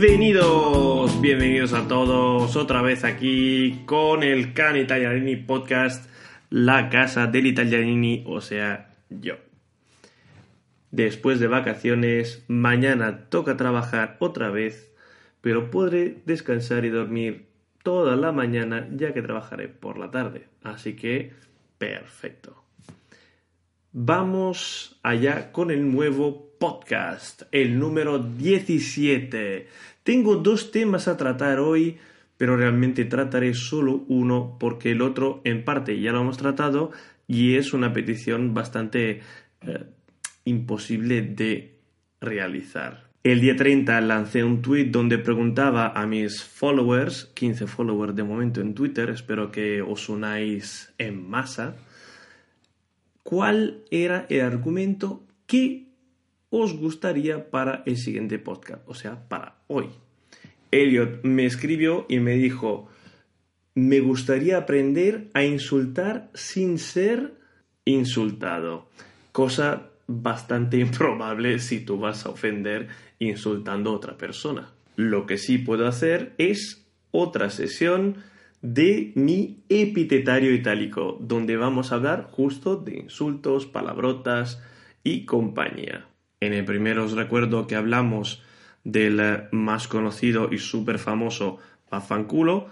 Bienvenidos, bienvenidos a todos otra vez aquí con el Can Italianini Podcast, la casa del Italianini, o sea, yo. Después de vacaciones, mañana toca trabajar otra vez, pero podré descansar y dormir toda la mañana ya que trabajaré por la tarde. Así que, perfecto. Vamos allá con el nuevo podcast, el número 17. Tengo dos temas a tratar hoy, pero realmente trataré solo uno porque el otro en parte ya lo hemos tratado y es una petición bastante eh, imposible de realizar. El día 30 lancé un tweet donde preguntaba a mis followers, 15 followers de momento en Twitter, espero que os unáis en masa, cuál era el argumento que os gustaría para el siguiente podcast, o sea, para hoy. Elliot me escribió y me dijo, me gustaría aprender a insultar sin ser insultado, cosa bastante improbable si tú vas a ofender insultando a otra persona. Lo que sí puedo hacer es otra sesión de mi epitetario itálico, donde vamos a hablar justo de insultos, palabrotas y compañía. En el primero os recuerdo que hablamos del más conocido y súper famoso Pafanculo,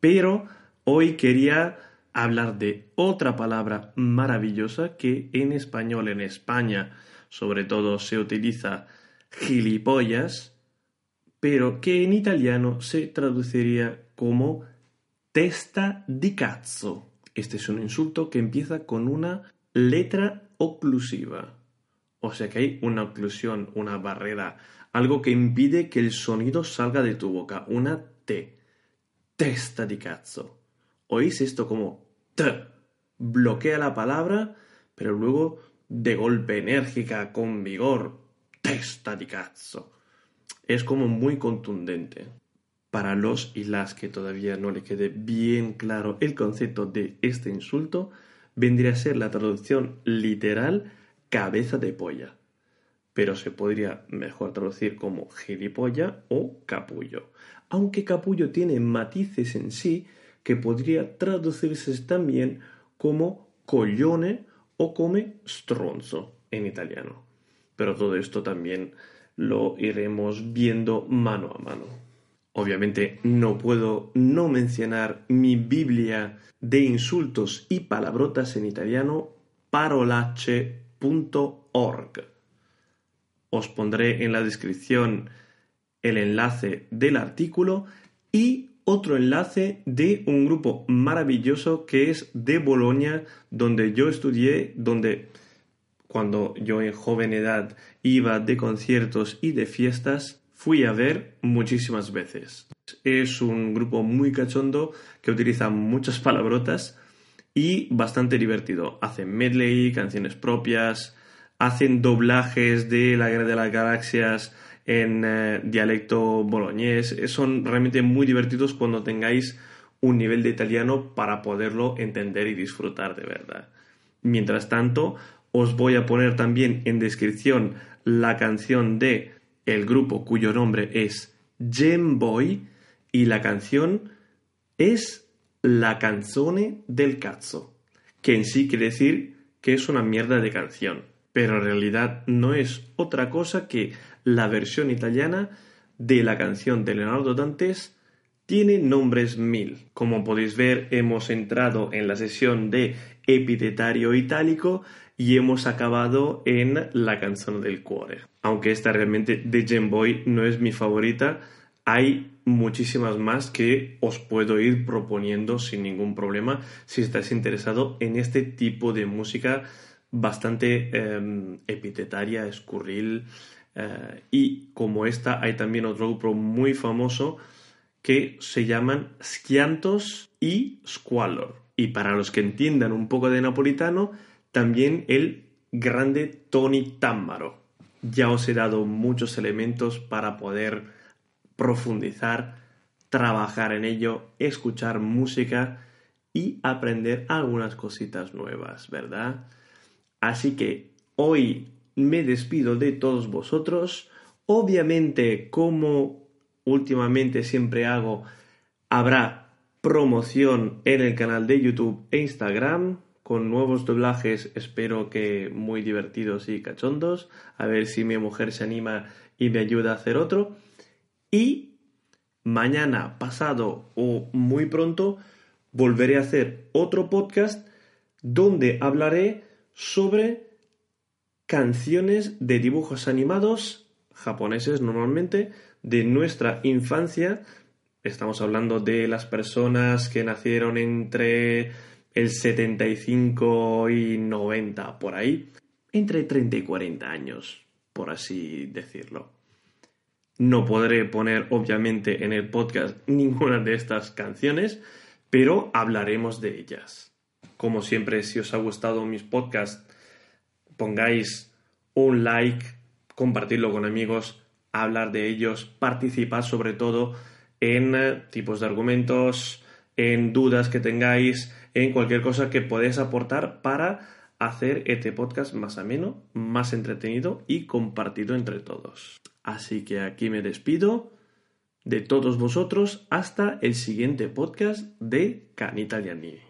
pero hoy quería hablar de otra palabra maravillosa que en español en España sobre todo se utiliza gilipollas, pero que en italiano se traduciría como testa di cazzo. Este es un insulto que empieza con una letra oclusiva. O sea que hay una oclusión, una barrera, algo que impide que el sonido salga de tu boca, una T. Testa di cazzo. ¿Oís esto como T? Bloquea la palabra, pero luego de golpe enérgica, con vigor. Testa di cazzo. Es como muy contundente. Para los y las que todavía no le quede bien claro el concepto de este insulto, vendría a ser la traducción literal cabeza de polla, pero se podría mejor traducir como gilipolla o capullo, aunque capullo tiene matices en sí que podría traducirse también como coglione o come stronzo en italiano. Pero todo esto también lo iremos viendo mano a mano. Obviamente no puedo no mencionar mi Biblia de insultos y palabrotas en italiano, parolacce os pondré en la descripción el enlace del artículo y otro enlace de un grupo maravilloso que es de Bolonia, donde yo estudié, donde cuando yo en joven edad iba de conciertos y de fiestas, fui a ver muchísimas veces. Es un grupo muy cachondo que utiliza muchas palabrotas y bastante divertido. Hacen medley, canciones propias, hacen doblajes de La Guerra de las Galaxias en eh, dialecto boloñés. Eh, son realmente muy divertidos cuando tengáis un nivel de italiano para poderlo entender y disfrutar de verdad. Mientras tanto, os voy a poner también en descripción la canción de el grupo cuyo nombre es Gem Boy y la canción es la canzone del cazzo, que en sí quiere decir que es una mierda de canción, pero en realidad no es otra cosa que la versión italiana de la canción de Leonardo Dantes tiene nombres mil. Como podéis ver, hemos entrado en la sesión de epitetario itálico y hemos acabado en la canción del cuore. Aunque esta realmente de Game Boy no es mi favorita, hay muchísimas más que os puedo ir proponiendo sin ningún problema si estáis interesado en este tipo de música bastante em, epitetaria, escurril. Eh, y como esta, hay también otro grupo muy famoso que se llaman Schiantos y Squallor. Y para los que entiendan un poco de napolitano, también el grande Tony Támbaro. Ya os he dado muchos elementos para poder profundizar, trabajar en ello, escuchar música y aprender algunas cositas nuevas, ¿verdad? Así que hoy me despido de todos vosotros. Obviamente, como últimamente siempre hago, habrá promoción en el canal de YouTube e Instagram con nuevos doblajes, espero que muy divertidos y cachondos, a ver si mi mujer se anima y me ayuda a hacer otro. Y mañana, pasado o muy pronto, volveré a hacer otro podcast donde hablaré sobre canciones de dibujos animados japoneses normalmente de nuestra infancia. Estamos hablando de las personas que nacieron entre el 75 y 90, por ahí. Entre 30 y 40 años, por así decirlo. No podré poner, obviamente, en el podcast ninguna de estas canciones, pero hablaremos de ellas. Como siempre, si os ha gustado mis podcasts, pongáis un like, compartirlo con amigos, hablar de ellos, participar sobre todo en eh, tipos de argumentos, en dudas que tengáis, en cualquier cosa que podáis aportar para hacer este podcast más ameno, más entretenido y compartido entre todos. Así que aquí me despido de todos vosotros hasta el siguiente podcast de Can Italiani.